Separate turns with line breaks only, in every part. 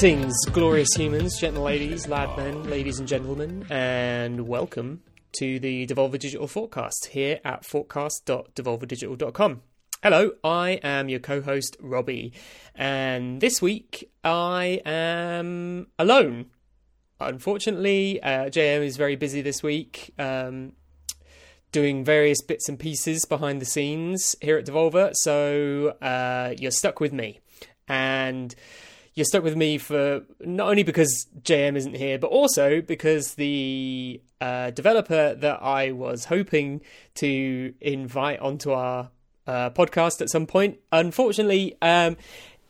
Greetings, glorious humans, gentle ladies, lad men, ladies and gentlemen, and welcome to the Devolver Digital Forecast here at forecast.devolverdigital.com. Hello, I am your co host, Robbie, and this week I am alone. Unfortunately, uh, JM is very busy this week. Um, doing various bits and pieces behind the scenes here at Devolver, so uh, you're stuck with me. And you're stuck with me for not only because JM isn't here, but also because the uh, developer that I was hoping to invite onto our uh, podcast at some point, unfortunately, um,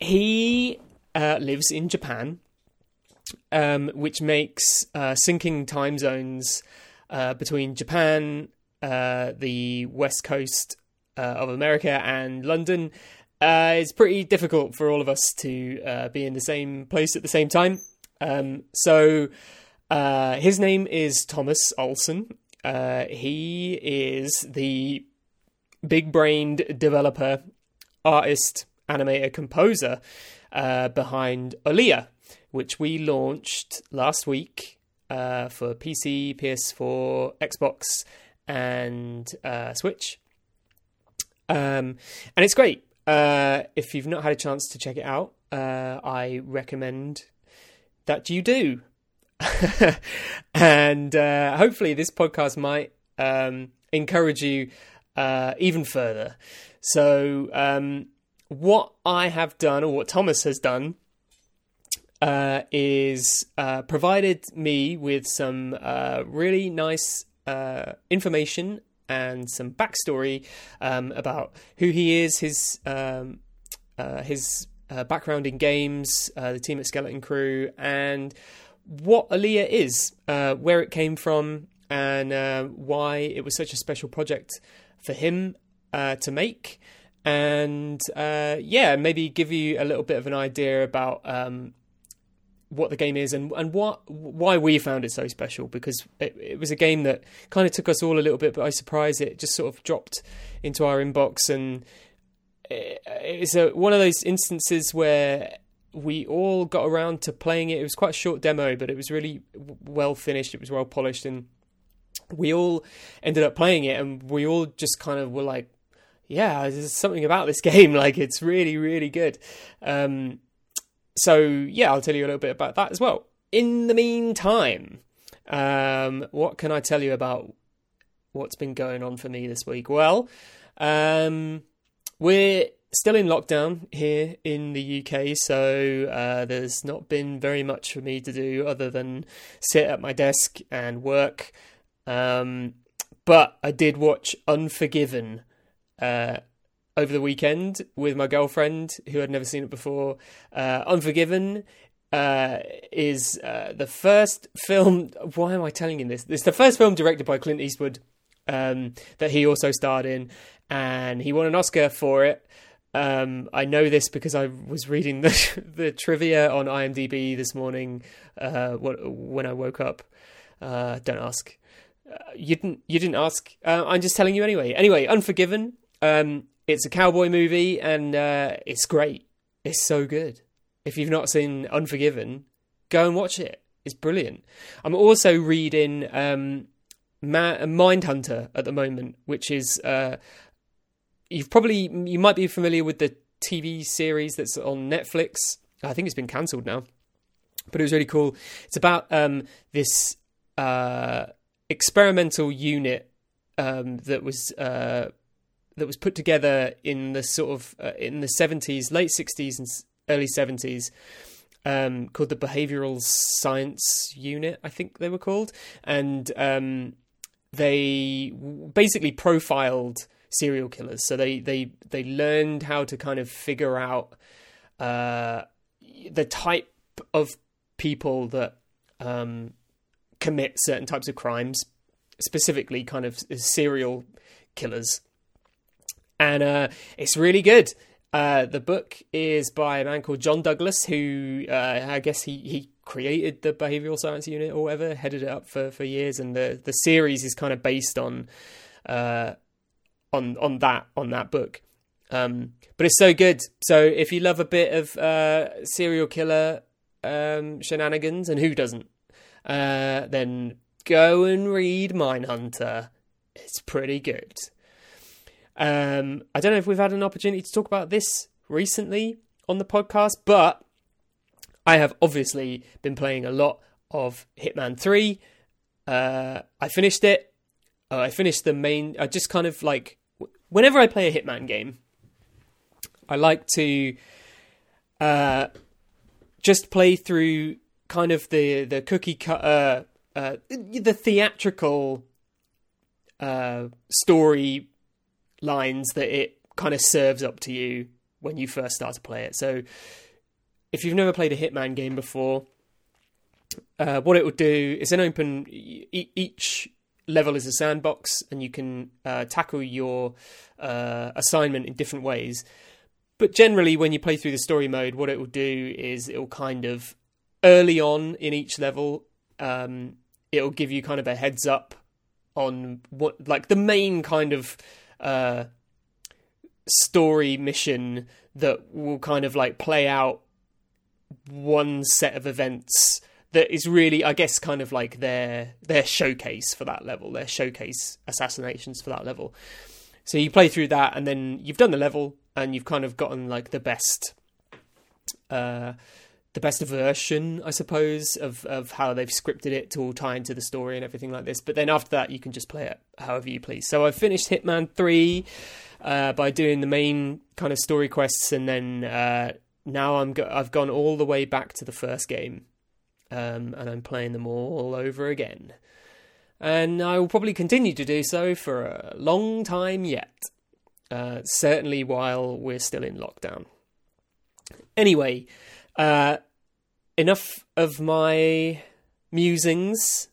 he uh, lives in Japan, um, which makes uh, syncing time zones uh, between Japan, uh, the west coast of America, and London uh, it's pretty difficult for all of us to uh, be in the same place at the same time. Um, so uh, his name is Thomas Olsen. Uh, he is the big brained developer, artist, animator, composer uh, behind Olija, which we launched last week uh, for PC, PS4, Xbox, and Switch. Um, and it's great uh, if you've not had a chance to check it out, uh, I recommend that you do. and uh, hopefully, this podcast might um, encourage you uh, even further. So, um, what I have done, or what Thomas has done, uh, is uh, provided me with some really nice information and some backstory um, about who he is, his um, uh, his uh, background in games, uh, the team at Skeleton Crew, and what Olija is, uh, where it came from, and uh, why it was such a special project for him uh, to make. And yeah, maybe give you a little bit of an idea about um, what the game is and and what why we found it so special because it, it, was a game that kind of took us all a little bit by surprise. It just sort of dropped into our inbox and it, it's a, one of those instances where we all got around to playing it. It was quite a short demo, but it was really well finished. It was well polished, and we all ended up playing it, and we all just kind of were like, "Yeah, there's something about this game. Like it's really, really good." Um, so yeah, I'll tell you a little bit about that as well. In the meantime, um, what can I tell you about what's been going on for me this week? Well, um, we're still in lockdown here in the UK, so uh, there's not been very much for me to do other than sit at my desk and work. Um, but I did watch Unforgiven uh, over the weekend with my girlfriend who had never seen it before. Uh, Unforgiven uh, is uh, the first film. Why am I telling you this? It's the first film directed by Clint Eastwood um, that he also starred in, and he won an Oscar for it. Um, I know this because I was reading the the trivia on IMDb this morning uh, when I woke up. Uh, don't ask. Uh, you didn't. You didn't ask. I'm just telling you anyway. Anyway, Unforgiven. Um, it's a cowboy movie and uh, it's great. It's so good. If you've not seen Unforgiven, go and watch it. It's brilliant. I'm also reading um, Ma- Mindhunter at the moment, which is uh, you've probably you might be familiar with the TV series that's on Netflix. I think it's been cancelled now, but it was really cool. It's about um, this uh, experimental unit um, that was uh, that was put together in the sort of uh, in the 70s, late 60s and early 70s. Um, called the Behavioral Science Unit, I think they were called, and um, they basically profiled serial killers. So they they they learned how to kind of figure out uh, the type of people that um, commit certain types of crimes, specifically kind of serial killers and uh, it's really good. Uh, the book is by a man called John Douglas, who uh, I guess he, he created the behavioral science unit or whatever, headed it up for, for years, and the, the series is kind of based on uh, on on that on that book. Um, but it's so good. So if you love a bit of uh, serial killer um, shenanigans, and who doesn't? Uh, then go and read Mindhunter. It's pretty good. Um, I don't know if we've had an opportunity to talk about this recently on the podcast, but I have obviously been playing a lot of Hitman 3. Uh, I finished it. Uh, I finished the main. I just kind of like. Whenever I play a Hitman game, I like to uh, just play through kind of the, the cookie cutter, uh, the theatrical uh, story lines that it kind of serves up to you when you first start to play it. So if you've never played a Hitman game before, uh, what it will do is an open e- each level is a sandbox, and you can uh, tackle your uh, assignment in different ways. But generally, when you play through the story mode, what it will do is it will kind of early on in each level, um, it will give you kind of a heads up on what, like the main kind of uh, story mission that will kind of like play out one set of events that is really, I guess, kind of like their their showcase for that level, their showcase assassinations for that level. So you play through that, and then you've done the level, and you've kind of gotten like the best, uh, the best version, I suppose, of of how they've scripted it to all tie into the story and everything like this. But then after that, you can just play it however you please. So I finished Hitman Three uh, by doing the main kind of story quests, and then uh, now I'm go- I've gone all the way back to the first game, um, and I'm playing them all over again. And I will probably continue to do so for a long time yet. Uh, certainly while we're still in lockdown. Anyway, uh, enough of my musings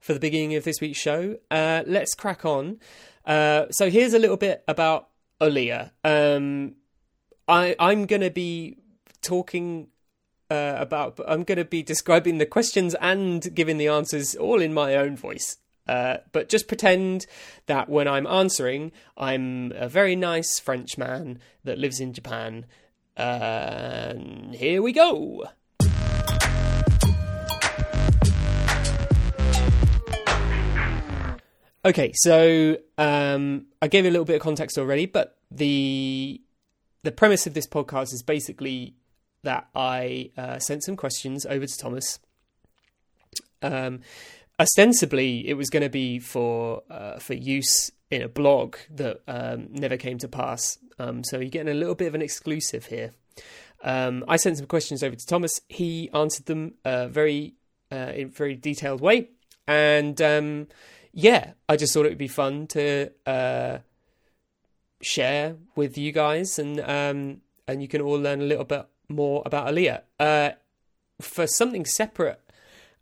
for the beginning of this week's show. Uh, let's crack on. Uh, so here's a little bit about Olija. Um, I I'm gonna be talking uh, about. I'm gonna be describing the questions and giving the answers all in my own voice. Uh, but just pretend that when I'm answering, I'm a very nice French man that lives in Japan. And here we go. Okay, so um, I gave a little bit of context already, but the the premise of this podcast is basically that I uh, sent some questions over to Thomas. Um, ostensibly, it was going to be for uh, for use in a blog that um, never came to pass. Um, so you're getting a little bit of an exclusive here. Um, I sent some questions over to Thomas. He answered them uh, very uh, in a very detailed way, and um, yeah, I just thought it would be fun to uh, share with you guys, and um, and you can all learn a little bit more about Olija. Uh, for something separate,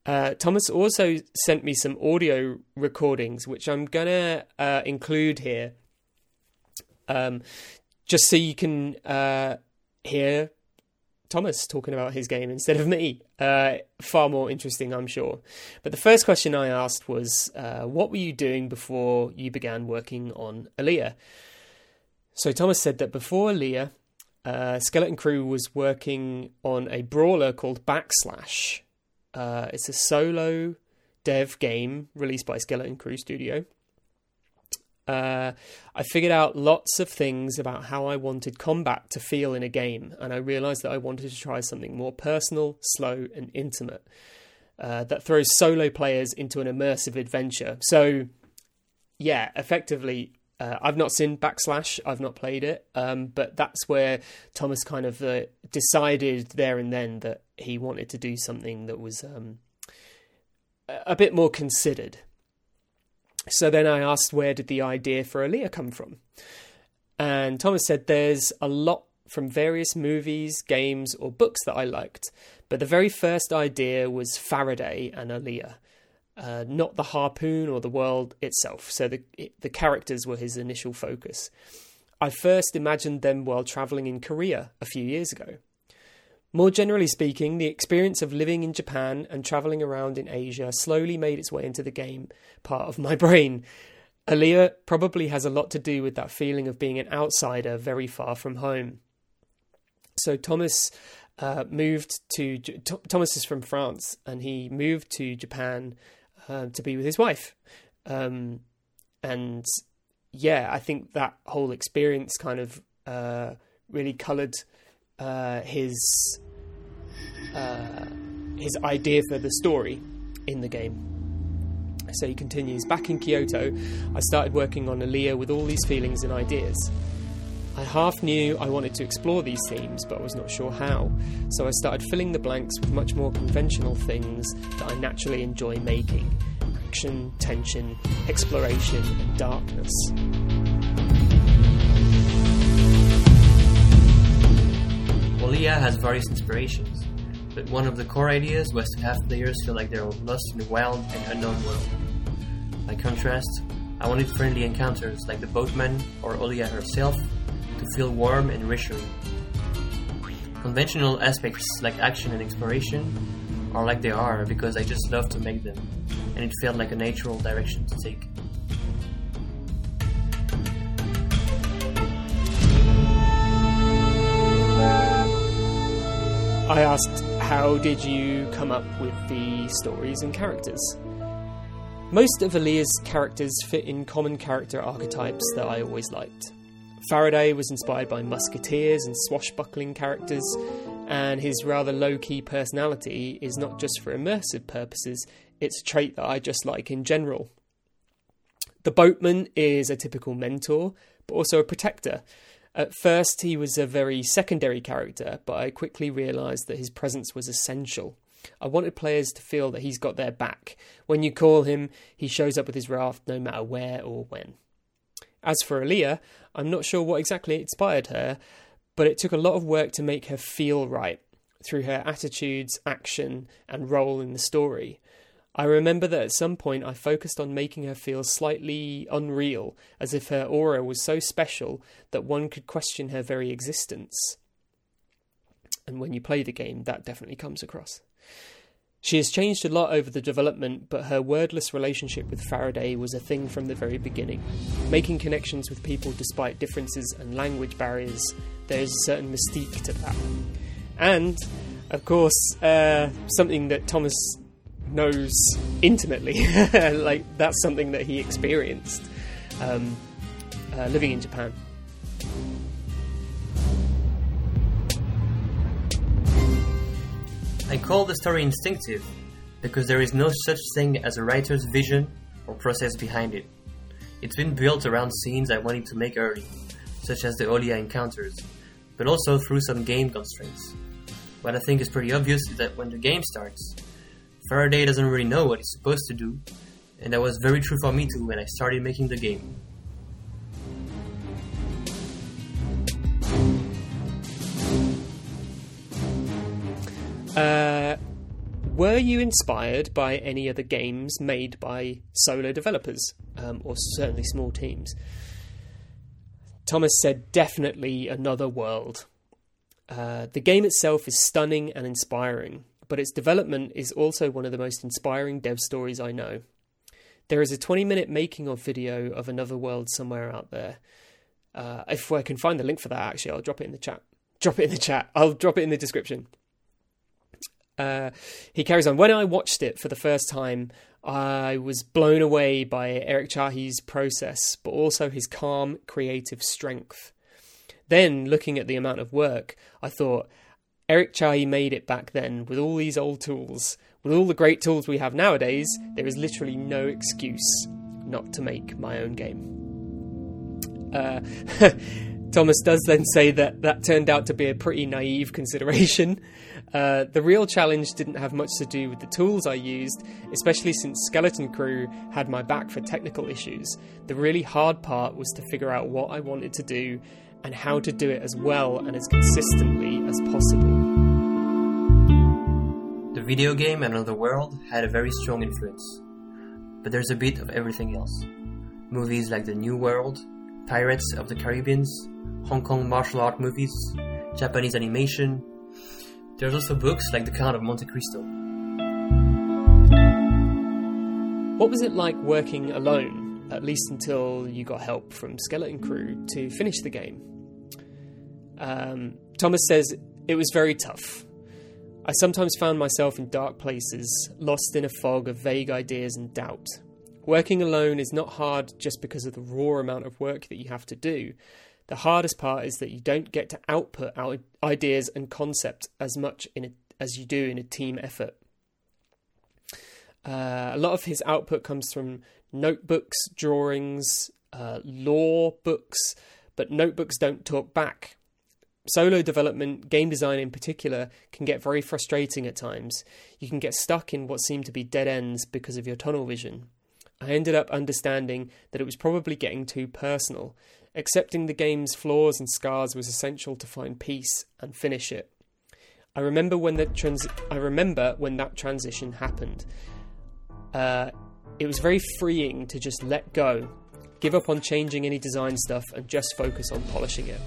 uh, Thomas also sent me some audio recordings, which I'm gonna uh, include here, um, just so you can uh, hear Thomas talking about his game instead of me. Uh, far more interesting, I'm sure. But the first question I asked was, uh, "What were you doing before you began working on Olija?" So Thomas said that before Olija, uh, Skeleton Crew was working on a brawler called Backslash. Uh, it's a solo dev game released by Skeleton Crew Studio. Uh, I figured out lots of things about how I wanted combat to feel in a game, and I realized that I wanted to try something more personal, slow, and intimate uh, that throws solo players into an immersive adventure. So, yeah, effectively, uh, I've not seen Backslash, I've not played it, um, but that's where Thomas kind of uh, decided there and then that he wanted to do something that was um, a bit more considered. So then I asked, where did the idea for Olija come from? And Thomas said, there's a lot from various movies, games, or books that I liked, but the very first idea was Faraday and Olija uh, not the harpoon or the world itself. So the the characters were his initial focus. I first imagined them while traveling in Korea a few years ago. More generally speaking, the experience of living in Japan and traveling around in Asia slowly made its way into the game part of my brain. Olija probably has a lot to do with that feeling of being an outsider very far from home. So Thomas uh, moved to Thomas is from France, and he moved to Japan uh, to be with his wife. Um, and yeah, I think that whole experience kind of uh, really coloured uh, his uh, his idea for the story in the game. So he continues Back in Kyoto, I started working on Olija with all these feelings and ideas. I half knew I wanted to explore these themes, but was not sure how. So I started filling the blanks with much more conventional things that I naturally enjoy making action, tension, exploration, and darkness.
Olija has various inspirations, but one of the core ideas was to have players feel like they're lost in a wild and unknown world. By contrast, I wanted friendly encounters like the boatman or Olija herself to feel warm and reassuring. Conventional aspects like action and exploration are like they are because I just love to make them, and it felt like a natural direction to take.
I asked, How did you come up with the stories and characters? Most of Olija's characters fit in common character archetypes that I always liked. Faraday was inspired by musketeers and swashbuckling characters, and his rather low key personality is not just for immersive purposes, it's a trait that I just like in general. The boatman is a typical mentor, but also a protector. At first, he was a very secondary character, but I quickly realised that his presence was essential. I wanted players to feel that he's got their back. When you call him, he shows up with his raft no matter where or when. As for Olija, I'm not sure what exactly inspired her, but it took a lot of work to make her feel right through her attitudes, action, and role in the story. I remember that at some point I focused on making her feel slightly unreal, as if her aura was so special that one could question her very existence. And when you play the game, that definitely comes across. She has changed a lot over the development, but her wordless relationship with Faraday was a thing from the very beginning. Making connections with people despite differences and language barriers, there is a certain mystique to that. And, of course, uh, something that Thomas knows intimately. like, that's something that he experienced um, uh, living in Japan.
I call the story instinctive because there is no such thing as a writer's vision or process behind it. It's been built around scenes I wanted to make early, such as the Olija encounters, but also through some game constraints. What I think is pretty obvious is that when the game starts, Faraday doesn't really know what he's supposed to do, and that was very true for me too when I started making the game.
Uh, were you inspired by any other games made by solo developers, um, or certainly small teams? Thomas said, definitely another world. Uh, the game itself is stunning and inspiring, but its development is also one of the most inspiring dev stories I know. There is a 20 minute making of video of Another World somewhere out there. Uh, if I can find the link for that, actually, I'll drop it in the chat. Drop it in the chat. I'll drop it in the description. Uh, he carries on. When I watched it for the first time, I was blown away by Eric Chahi's process, but also his calm, creative strength. Then, looking at the amount of work, I thought, Eric Chahi made it back then with all these old tools. With all the great tools we have nowadays, there is literally no excuse not to make my own game. Uh, Thomas does then say that that turned out to be a pretty naive consideration. Uh, the real challenge didn't have much to do with the tools I used, especially since Skeleton Crew had my back for technical issues. The really hard part was to figure out what I wanted to do and how to do it as well and as consistently as possible.
The video game Another World had a very strong influence, but there's a bit of everything else. Movies like The New World, Pirates of the Caribbean, Hong Kong martial art movies, Japanese animation. There's also books like The Count of Monte Cristo.
What was it like working alone, at least until you got help from Skeleton Crew to finish the game? Um, Thomas says it was very tough. I sometimes found myself in dark places, lost in a fog of vague ideas and doubt. Working alone is not hard just because of the raw amount of work that you have to do. The hardest part is that you don't get to output ideas and concept as much a, as you do in a team effort. Uh, a lot of his output comes from notebooks, drawings, uh, lore books, but notebooks don't talk back. Solo development, game design in particular, can get very frustrating at times. You can get stuck in what seem to be dead ends because of your tunnel vision. I ended up understanding that it was probably getting too personal. Accepting the game's flaws and scars was essential to find peace and finish it. I remember when the trans- I remember when that transition happened. Uh, it was very freeing to just let go, give up on changing any design stuff, and just focus on polishing it.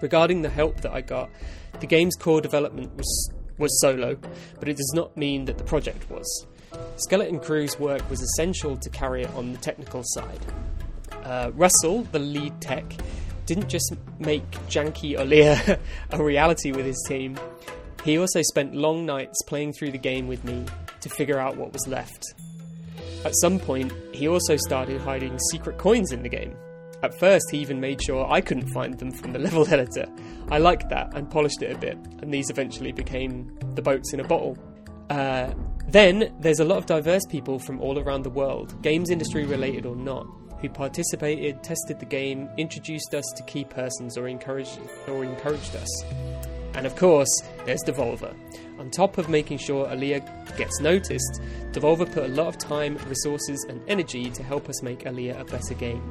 Regarding the help that I got, the game's core development was was solo, but it does not mean that the project was. Skeleton Crew's work was essential to carry it on the technical side. Uh, Russell, the lead tech, didn't just make janky Olija a reality with his team, he also spent long nights playing through the game with me to figure out what was left. At some point, he also started hiding secret coins in the game. At first, he even made sure I couldn't find them from the level editor. I liked that and polished it a bit, and these eventually became the boats in a bottle. Uh, then, there's a lot of diverse people from all around the world, games industry related or not, who participated, tested the game, introduced us to key persons, or encouraged, or encouraged us. And of course, there's Devolver. On top of making sure Olija gets noticed, Devolver put a lot of time, resources, and energy to help us make Olija a better game.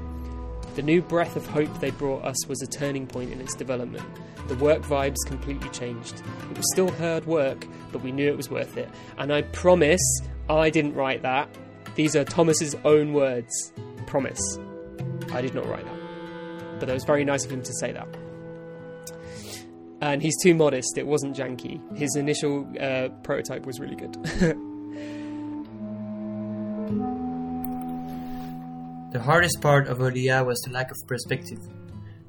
The new breath of hope they brought us was a turning point in its development. The work vibes completely changed. It was still hard work, but we knew it was worth it. And I promise I didn't write that. These are Thomas's own words. Promise. I did not write that. But that was very nice of him to say that and he's too modest. It wasn't janky. His initial uh, prototype was really good.
the hardest part of Olija was the lack of perspective,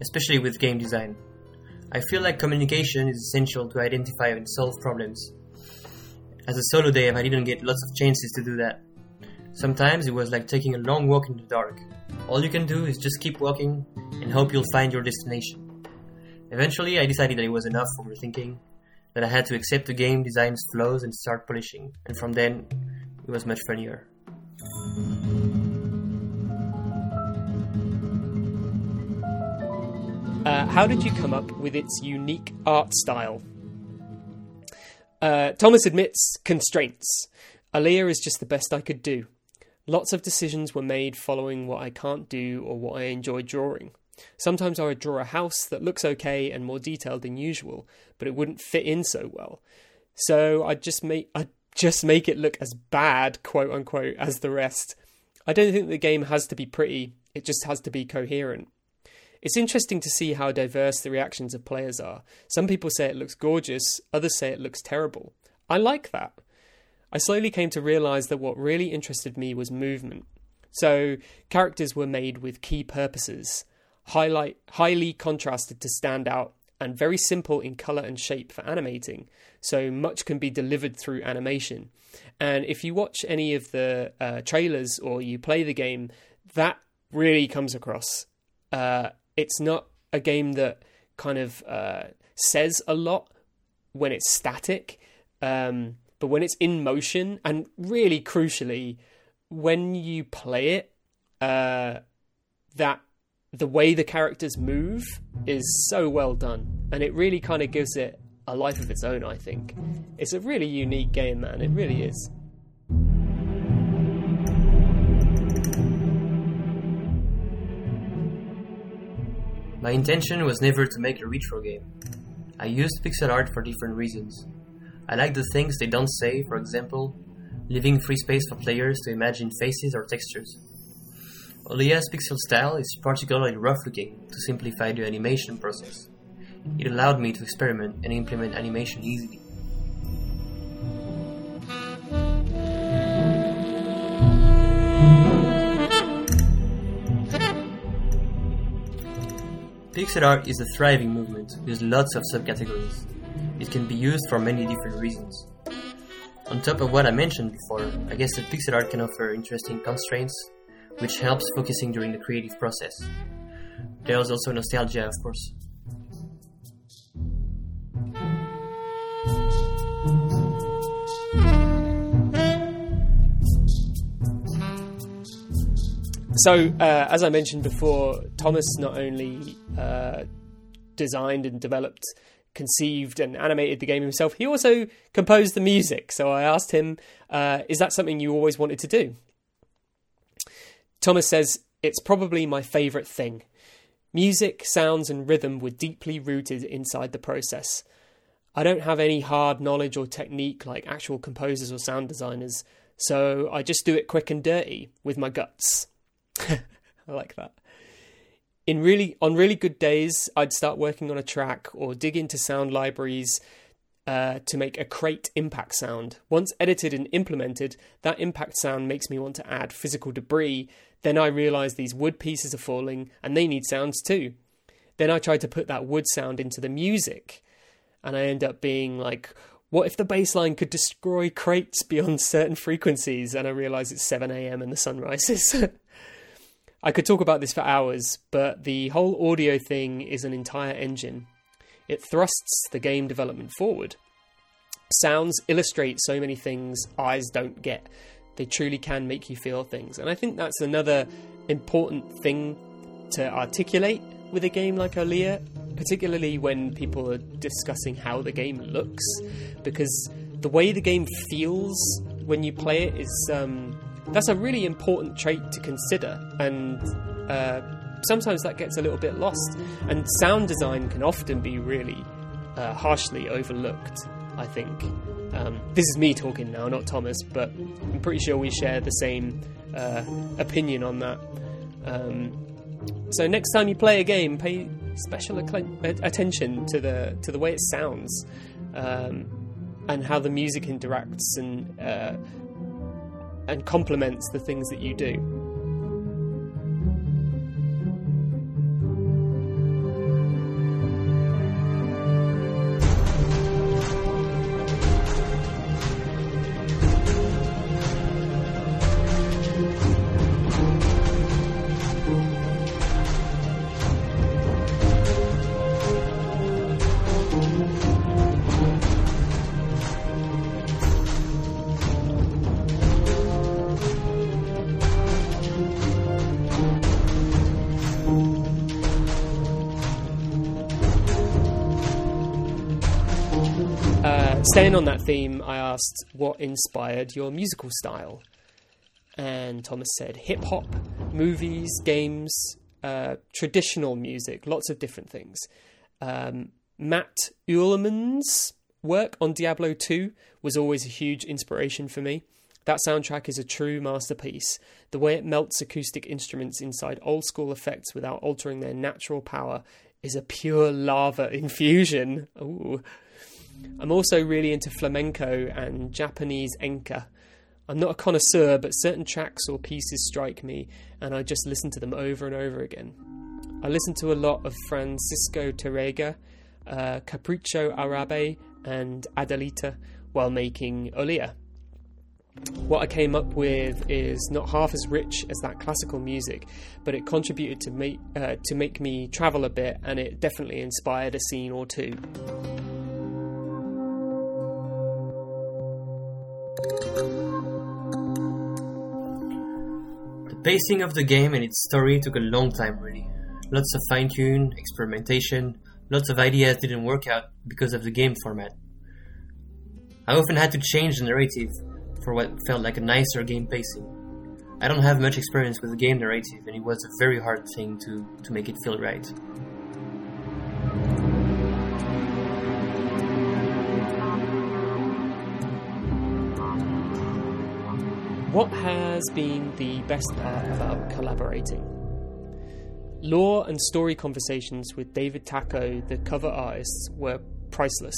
especially with game design. I feel like communication is essential to identify and solve problems. As a solo dev, I didn't get lots of chances to do that. Sometimes it was like taking a long walk in the dark. All you can do is just keep walking and hope you'll find your destination. Eventually, I decided that it was enough overthinking, that I had to accept the game design's flaws and start polishing, and from then, it was much funnier.
Uh, how did you come up with its unique art style? Uh, Thomas admits constraints. Olija is just the best I could do. Lots of decisions were made following what I can't do or what I enjoy drawing. Sometimes I would draw a house that looks okay and more detailed than usual, but it wouldn't fit in so well. So I'd just make I'd just make it look as bad, quote unquote, as the rest. I don't think the game has to be pretty, it just has to be coherent. It's interesting to see how diverse the reactions of players are. Some people say it looks gorgeous, others say it looks terrible. I like that. I slowly came to realize that what really interested me was movement. So, characters were made with key purposes highlight, highly contrasted to stand out, and very simple in color and shape for animating. So much can be delivered through animation. And if you watch any of the uh, trailers or you play the game, that really comes across. Uh, it's not a game that kind of uh, says a lot when it's static, um, but when it's in motion, and really crucially, when you play it, uh, that the way the characters move is so well done, and it really kind of gives it a life of its own. I think it's a really unique game, man. It really is.
My intention was never to make a retro game. I used pixel art for different reasons. I like the things they don't say, for example, leaving free space for players to imagine faces or textures. Olija's pixel style is particularly rough looking to simplify the animation process. It allowed me to experiment and implement animation easily. Pixel art is a thriving movement with lots of subcategories. It can be used for many different reasons. On top of what I mentioned before, I guess that pixel art can offer interesting constraints, which helps focusing during the creative process. There's also nostalgia, of course.
So, uh, as I mentioned before, Thomas not only uh, designed and developed, conceived and animated the game himself, he also composed the music. So I asked him, uh, Is that something you always wanted to do? Thomas says, It's probably my favourite thing. Music, sounds, and rhythm were deeply rooted inside the process. I don't have any hard knowledge or technique like actual composers or sound designers, so I just do it quick and dirty with my guts. I like that. In really on really good days, I'd start working on a track or dig into sound libraries uh, to make a crate impact sound. Once edited and implemented, that impact sound makes me want to add physical debris. Then I realize these wood pieces are falling and they need sounds too. Then I try to put that wood sound into the music, and I end up being like, what if the bass line could destroy crates beyond certain frequencies? And I realize it's 7 a.m. and the sun rises. I could talk about this for hours, but the whole audio thing is an entire engine. It thrusts the game development forward. Sounds illustrate so many things eyes don't get. They truly can make you feel things. And I think that's another important thing to articulate with a game like Olija, particularly when people are discussing how the game looks, because the way the game feels when you play it is um, that's a really important trait to consider, and uh, sometimes that gets a little bit lost. And sound design can often be really uh, harshly overlooked. I think um, this is me talking now, not Thomas, but I'm pretty sure we share the same uh, opinion on that. Um, so next time you play a game, pay special attention to the to the way it sounds um, and how the music interacts and uh, and complements the things that you do. Staying on that theme, I asked what inspired your musical style. And Thomas said hip hop, movies, games, uh, traditional music, lots of different things. Um, Matt Uelmen's work on Diablo 2 was always a huge inspiration for me. That soundtrack is a true masterpiece. The way it melts acoustic instruments inside old school effects without altering their natural power is a pure lava infusion. Ooh. I'm also really into flamenco and Japanese enka. I'm not a connoisseur, but certain tracks or pieces strike me, and I just listen to them over and over again. I listen to a lot of Francisco Tárrega, uh, Capricho Arabe, and Adelita while making Olija. What I came up with is not half as rich as that classical music, but it contributed to make uh, to make me travel a bit, and it definitely inspired a scene or two.
Pacing of the game and its story took a long time, really. Lots of fine tune, experimentation, lots of ideas didn't work out because of the game format. I often had to change the narrative for what felt like a nicer game pacing. I don't have much experience with the game narrative, and it was a very hard thing to, to make it feel right.
What has been the best part about collaborating? Lore and story conversations with David Taco, the cover artist, were priceless.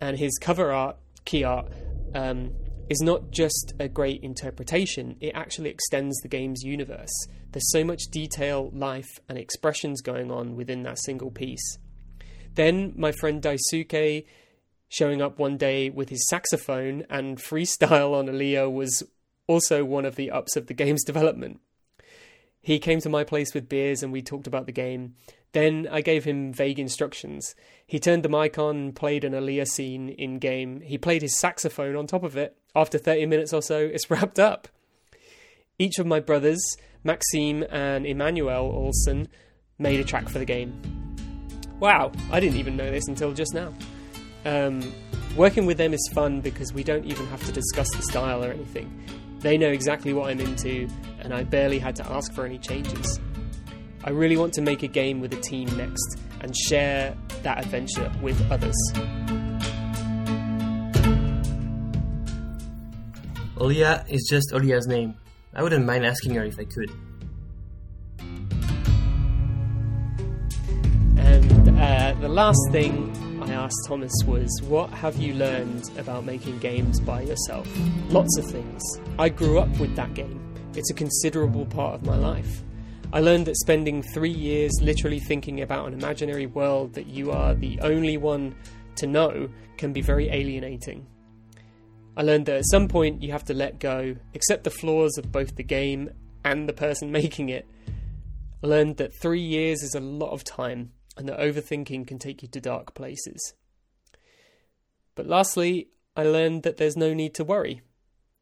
And his cover art, key art, um, is not just a great interpretation, it actually extends the game's universe. There's so much detail, life, and expressions going on within that single piece. Then my friend Daisuke showing up one day with his saxophone and freestyle on Olija was also one of the ups of the game's development. He came to my place with beers and we talked about the game. Then I gave him vague instructions. He turned the mic on played an Olija scene in game. He played his saxophone on top of it. After 30 minutes or so, it's wrapped up. Each of my brothers, Maxime and Emmanuel Olsen, made a track for the game. Wow, I didn't even know this until just now. Um, working with them is fun because we don't even have to discuss the style or anything. They know exactly what I'm into, and I barely had to ask for any changes. I really want to make a game with a team next and share that adventure with others.
Olija is just Olija's name. I wouldn't mind asking her if I could.
And uh, the last thing asked Thomas was, What have you learned about making games by yourself? Lots of things. I grew up with that game, it's a considerable part of my life. I learned that spending three years literally thinking about an imaginary world that you are the only one to know can be very alienating. I learned that at some point you have to let go, accept the flaws of both the game and the person making it. I learned that three years is a lot of time and that overthinking can take you to dark places. But lastly, I learned that there's no need to worry,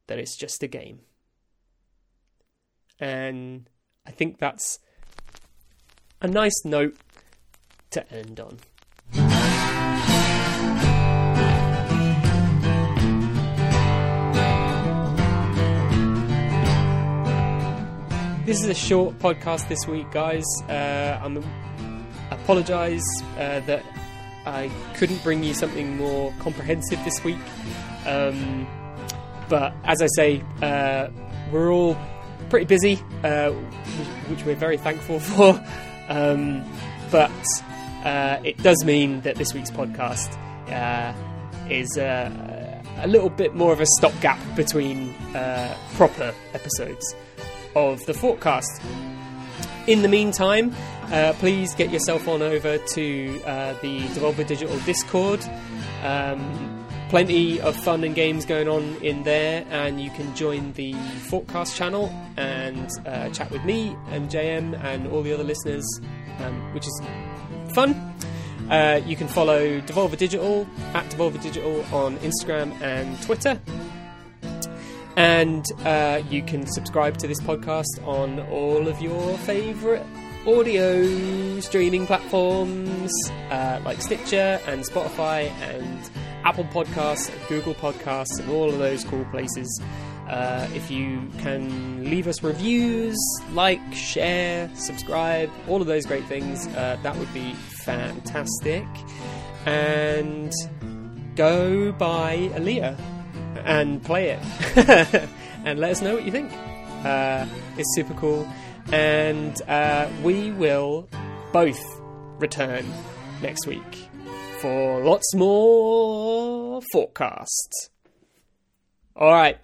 that it's just a game. And I think that's a nice note to end on. This is a short podcast this week, guys. Uh, I'm apologise uh, that I couldn't bring you something more comprehensive this week. Um, but as I say, uh, we're all pretty busy, uh, which we're very thankful for. Um, but uh, it does mean that this week's podcast uh, is uh, a little bit more of a stopgap between proper episodes of the forecast. In the meantime, uh, please get yourself on over to uh, the Devolver Digital Discord. Um, plenty of fun and games going on in there, and you can join the Forecast channel and uh, chat with me and JM and all the other listeners, um, which is fun. Uh, you can follow Devolver Digital at Devolver Digital on Instagram and Twitter. And uh, you can subscribe to this podcast on all of your favourite audio streaming platforms uh, like Stitcher and Spotify and Apple Podcasts, and Google Podcasts, and all of those cool places. Uh, if you can leave us reviews, like, share, subscribe, all of those great things, uh, that would be fantastic. And go buy Olija and play it and let us know what you think. Uh, it's super cool. And uh, we will both return next week for lots more forecasts. All right.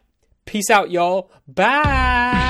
Peace out, y'all. Bye.